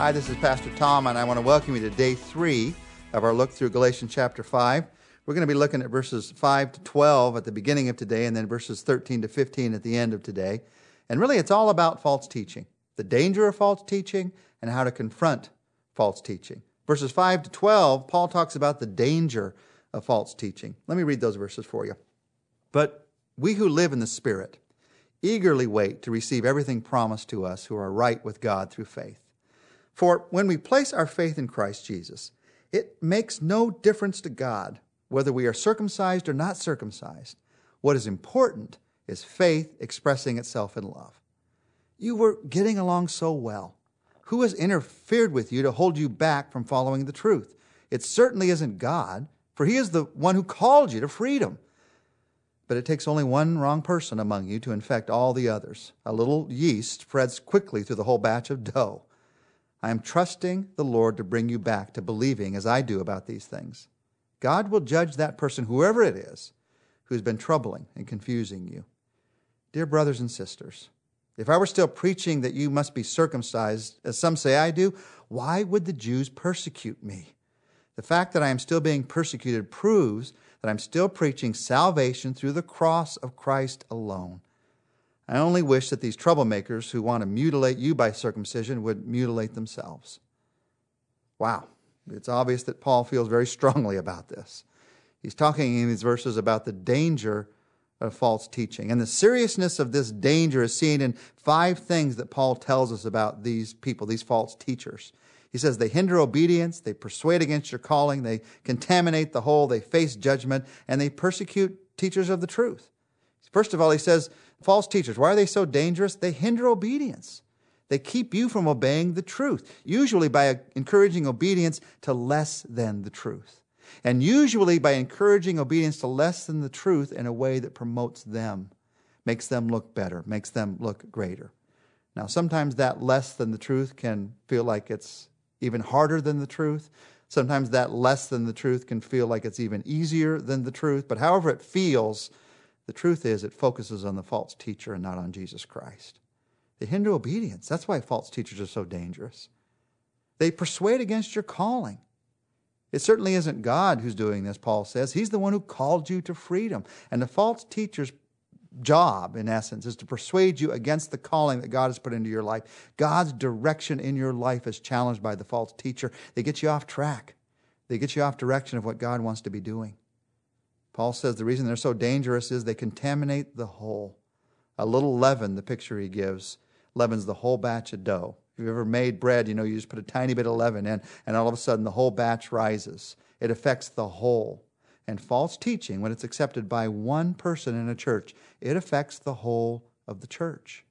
Hi, this is Pastor Tom, and I want to welcome you to day three of our look through Galatians chapter 5. We're going to be looking at verses 5 to 12 at the beginning of today, and then verses 13 to 15 at the end of today. And really, it's all about false teaching the danger of false teaching and how to confront false teaching. Verses 5 to 12, Paul talks about the danger of false teaching. Let me read those verses for you. But we who live in the Spirit eagerly wait to receive everything promised to us who are right with God through faith. For when we place our faith in Christ Jesus, it makes no difference to God whether we are circumcised or not circumcised. What is important is faith expressing itself in love. You were getting along so well. Who has interfered with you to hold you back from following the truth? It certainly isn't God, for He is the one who called you to freedom. But it takes only one wrong person among you to infect all the others. A little yeast spreads quickly through the whole batch of dough. I am trusting the Lord to bring you back to believing as I do about these things. God will judge that person, whoever it is, who's been troubling and confusing you. Dear brothers and sisters, if I were still preaching that you must be circumcised, as some say I do, why would the Jews persecute me? The fact that I am still being persecuted proves that I'm still preaching salvation through the cross of Christ alone. I only wish that these troublemakers who want to mutilate you by circumcision would mutilate themselves. Wow. It's obvious that Paul feels very strongly about this. He's talking in these verses about the danger of false teaching. And the seriousness of this danger is seen in five things that Paul tells us about these people, these false teachers. He says they hinder obedience, they persuade against your calling, they contaminate the whole, they face judgment, and they persecute teachers of the truth. First of all, he says false teachers. Why are they so dangerous? They hinder obedience. They keep you from obeying the truth, usually by encouraging obedience to less than the truth. And usually by encouraging obedience to less than the truth in a way that promotes them, makes them look better, makes them look greater. Now, sometimes that less than the truth can feel like it's even harder than the truth. Sometimes that less than the truth can feel like it's even easier than the truth. But however it feels, the truth is, it focuses on the false teacher and not on Jesus Christ. They hinder obedience. That's why false teachers are so dangerous. They persuade against your calling. It certainly isn't God who's doing this, Paul says. He's the one who called you to freedom. And the false teacher's job, in essence, is to persuade you against the calling that God has put into your life. God's direction in your life is challenged by the false teacher. They get you off track, they get you off direction of what God wants to be doing. Paul says the reason they're so dangerous is they contaminate the whole. A little leaven, the picture he gives, leavens the whole batch of dough. If you've ever made bread, you know you just put a tiny bit of leaven in, and all of a sudden the whole batch rises. It affects the whole. And false teaching, when it's accepted by one person in a church, it affects the whole of the church.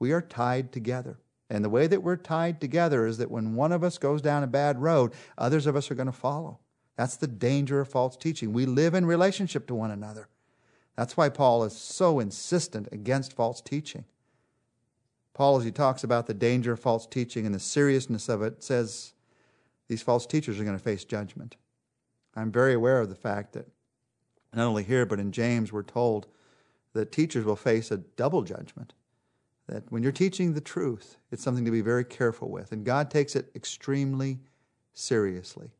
We are tied together. And the way that we're tied together is that when one of us goes down a bad road, others of us are going to follow. That's the danger of false teaching. We live in relationship to one another. That's why Paul is so insistent against false teaching. Paul, as he talks about the danger of false teaching and the seriousness of it, says these false teachers are going to face judgment. I'm very aware of the fact that not only here, but in James, we're told that teachers will face a double judgment. That when you're teaching the truth, it's something to be very careful with. And God takes it extremely seriously.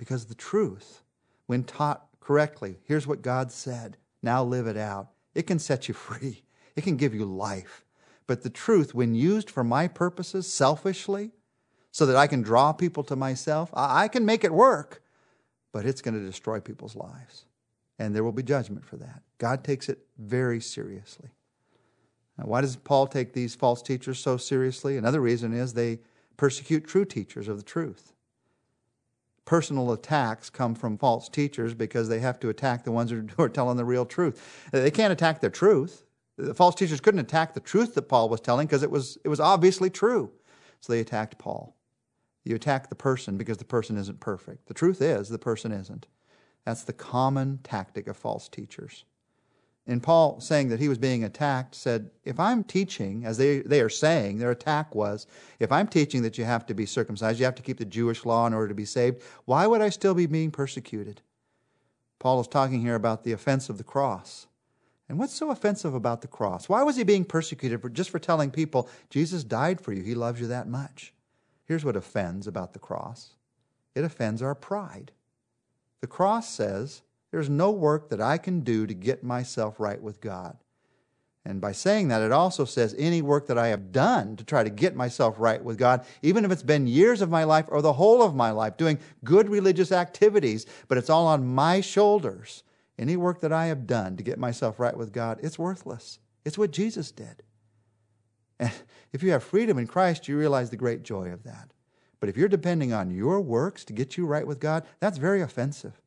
Because the truth, when taught correctly, here's what God said, now live it out. It can set you free, it can give you life. But the truth, when used for my purposes selfishly, so that I can draw people to myself, I can make it work, but it's going to destroy people's lives. And there will be judgment for that. God takes it very seriously. Now, why does Paul take these false teachers so seriously? Another reason is they persecute true teachers of the truth personal attacks come from false teachers because they have to attack the ones who are telling the real truth. They can't attack the truth. The false teachers couldn't attack the truth that Paul was telling because it was, it was obviously true. So they attacked Paul. You attack the person because the person isn't perfect. The truth is, the person isn't. That's the common tactic of false teachers. And Paul, saying that he was being attacked, said, If I'm teaching, as they, they are saying, their attack was, if I'm teaching that you have to be circumcised, you have to keep the Jewish law in order to be saved, why would I still be being persecuted? Paul is talking here about the offense of the cross. And what's so offensive about the cross? Why was he being persecuted for, just for telling people, Jesus died for you, he loves you that much? Here's what offends about the cross it offends our pride. The cross says, There's no work that I can do to get myself right with God. And by saying that, it also says any work that I have done to try to get myself right with God, even if it's been years of my life or the whole of my life, doing good religious activities, but it's all on my shoulders. Any work that I have done to get myself right with God, it's worthless. It's what Jesus did. And if you have freedom in Christ, you realize the great joy of that. But if you're depending on your works to get you right with God, that's very offensive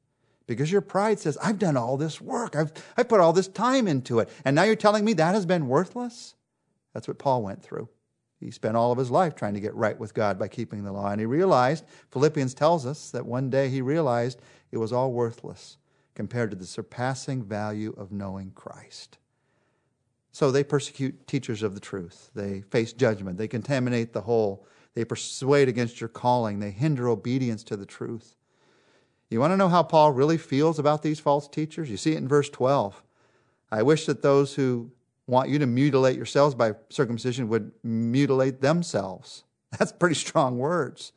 because your pride says, I've done all this work, I've, I've put all this time into it, and now you're telling me that has been worthless? That's what Paul went through. He spent all of his life trying to get right with God by keeping the law, and he realized, Philippians tells us that one day he realized it was all worthless compared to the surpassing value of knowing Christ. So they persecute teachers of the truth. They face judgment. They contaminate the whole. They persuade against your calling. They hinder obedience to the truth. You want to know how Paul really feels about these false teachers? You see it in verse 12. I wish that those who want you to mutilate yourselves by circumcision would mutilate themselves. That's pretty strong words.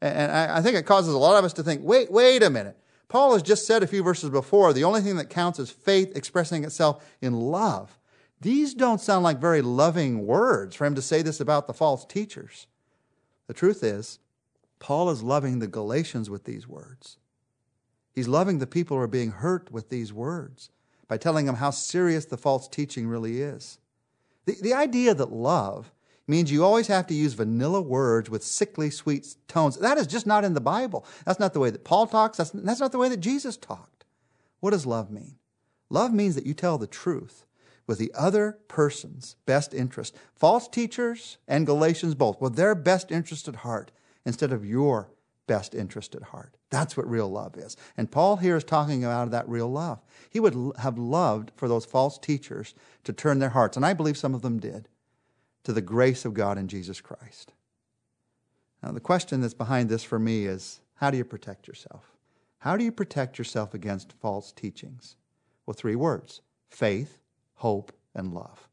And I think it causes a lot of us to think wait, wait a minute. Paul has just said a few verses before the only thing that counts is faith expressing itself in love. These don't sound like very loving words for him to say this about the false teachers. The truth is, Paul is loving the Galatians with these words. He's loving the people who are being hurt with these words by telling them how serious the false teaching really is. The, the idea that love means you always have to use vanilla words with sickly sweet tones, that is just not in the Bible. That's not the way that Paul talks. That's, that's not the way that Jesus talked. What does love mean? Love means that you tell the truth with the other person's best interest. False teachers and Galatians both, with their best interest at heart instead of your best interest at heart. That's what real love is. And Paul here is talking about that real love. He would have loved for those false teachers to turn their hearts, and I believe some of them did, to the grace of God in Jesus Christ. Now, the question that's behind this for me is how do you protect yourself? How do you protect yourself against false teachings? Well, three words faith, hope, and love.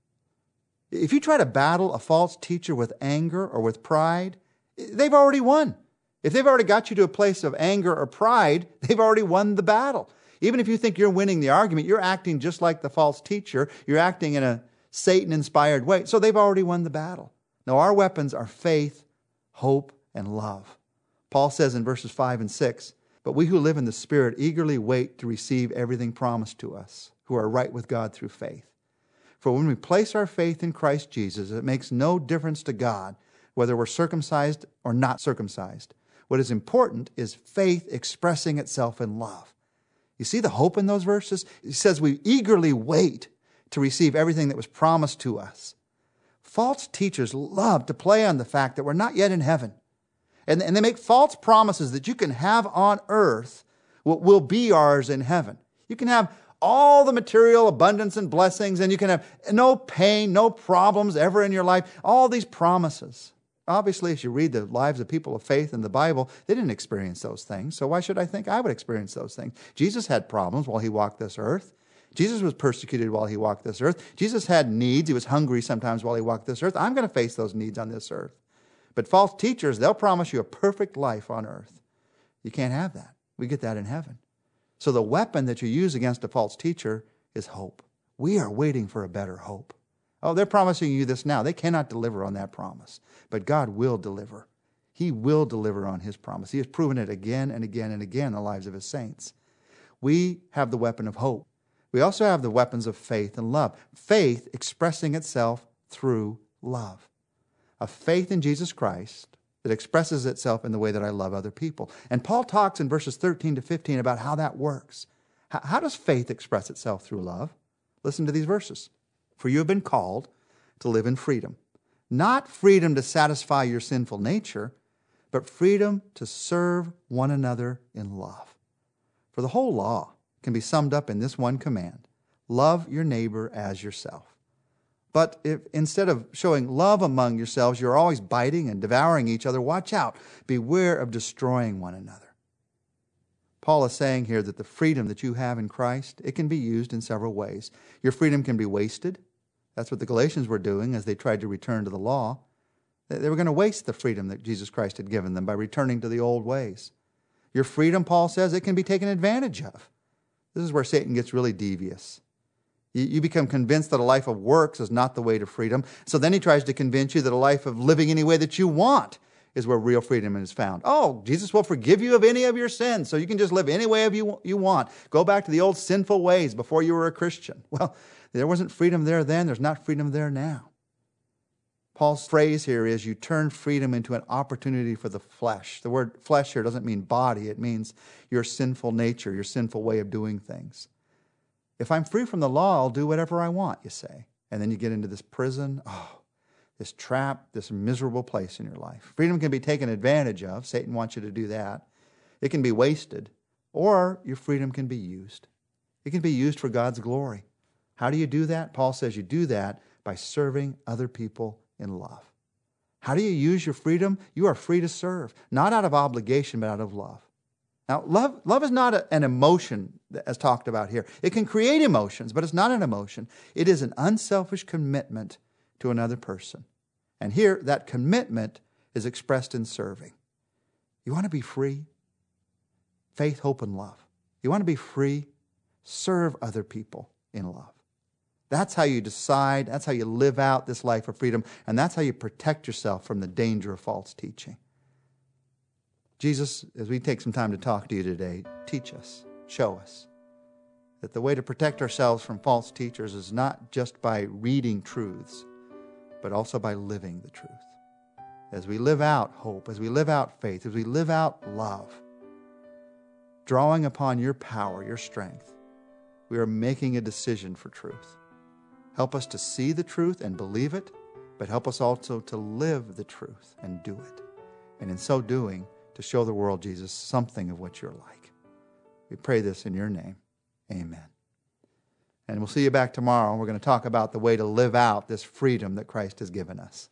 If you try to battle a false teacher with anger or with pride, they've already won. If they've already got you to a place of anger or pride, they've already won the battle. Even if you think you're winning the argument, you're acting just like the false teacher. You're acting in a Satan inspired way. So they've already won the battle. Now, our weapons are faith, hope, and love. Paul says in verses 5 and 6 But we who live in the Spirit eagerly wait to receive everything promised to us, who are right with God through faith. For when we place our faith in Christ Jesus, it makes no difference to God whether we're circumcised or not circumcised. What is important is faith expressing itself in love. You see the hope in those verses? He says we eagerly wait to receive everything that was promised to us. False teachers love to play on the fact that we're not yet in heaven. And, and they make false promises that you can have on earth what will be ours in heaven. You can have all the material abundance and blessings, and you can have no pain, no problems ever in your life. All these promises. Obviously, as you read the lives of people of faith in the Bible, they didn't experience those things. So why should I think I would experience those things? Jesus had problems while he walked this earth. Jesus was persecuted while he walked this earth. Jesus had needs. He was hungry sometimes while he walked this earth. I'm going to face those needs on this earth. But false teachers, they'll promise you a perfect life on earth. You can't have that. We get that in heaven. So the weapon that you use against a false teacher is hope. We are waiting for a better hope. Oh, they're promising you this now. They cannot deliver on that promise, but God will deliver. He will deliver on his promise. He has proven it again and again and again in the lives of his saints. We have the weapon of hope. We also have the weapons of faith and love. Faith expressing itself through love. A faith in Jesus Christ that expresses itself in the way that I love other people. And Paul talks in verses 13 to 15 about how that works. How, does faith express itself through love? Listen to these verses. For you have been called to live in freedom. Not freedom to satisfy your sinful nature, but freedom to serve one another in love. For the whole law can be summed up in this one command love your neighbor as yourself. But if instead of showing love among yourselves, you're always biting and devouring each other, watch out. Beware of destroying one another. Paul is saying here that the freedom that you have in Christ, it can be used in several ways. Your freedom can be wasted. That's what the Galatians were doing as they tried to return to the law. They were going to waste the freedom that Jesus Christ had given them by returning to the old ways. Your freedom, Paul says, it can be taken advantage of. This is where Satan gets really devious. You become convinced that a life of works is not the way to freedom. So then he tries to convince you that a life of living any way that you want is where real freedom is found. Oh, Jesus will forgive you of any of your sins, so you can just live any way you, you want. Go back to the old sinful ways before you were a Christian. Well, there wasn't freedom there then, there's not freedom there now. Paul's phrase here is you turn freedom into an opportunity for the flesh. The word flesh here doesn't mean body, it means your sinful nature, your sinful way of doing things. If I'm free from the law, I'll do whatever I want, you say. And then you get into this prison, oh, this trap, this miserable place in your life. Freedom can be taken advantage of. Satan wants you to do that. It can be wasted, or your freedom can be used. It can be used for God's glory. How do you do that? Paul says you do that by serving other people in love. How do you use your freedom? You are free to serve, not out of obligation, but out of love. Now, love, love is not a, an emotion as talked about here. It can create emotions, but it's not an emotion. It is an unselfish commitment to another person. And here, that commitment is expressed in serving. You want to be free? Faith, hope, and love. You want to be free? Serve other people in love. That's how you decide, that's how you live out this life of freedom, and that's how you protect yourself from the danger of false teaching. Jesus, as we take some time to talk to you today, teach us, show us that the way to protect ourselves from false teachers is not just by reading truths, but also by living the truth. As we live out hope, as we live out faith, as we live out love, drawing upon your power, your strength, we are making a decision for truth. Help us to see the truth and believe it, but help us also to live the truth and do it. And in so doing, to show the world, Jesus, something of what you're like. We pray this in your name. Amen. And we'll see you back tomorrow. And we're going to talk about the way to live out this freedom that Christ has given us.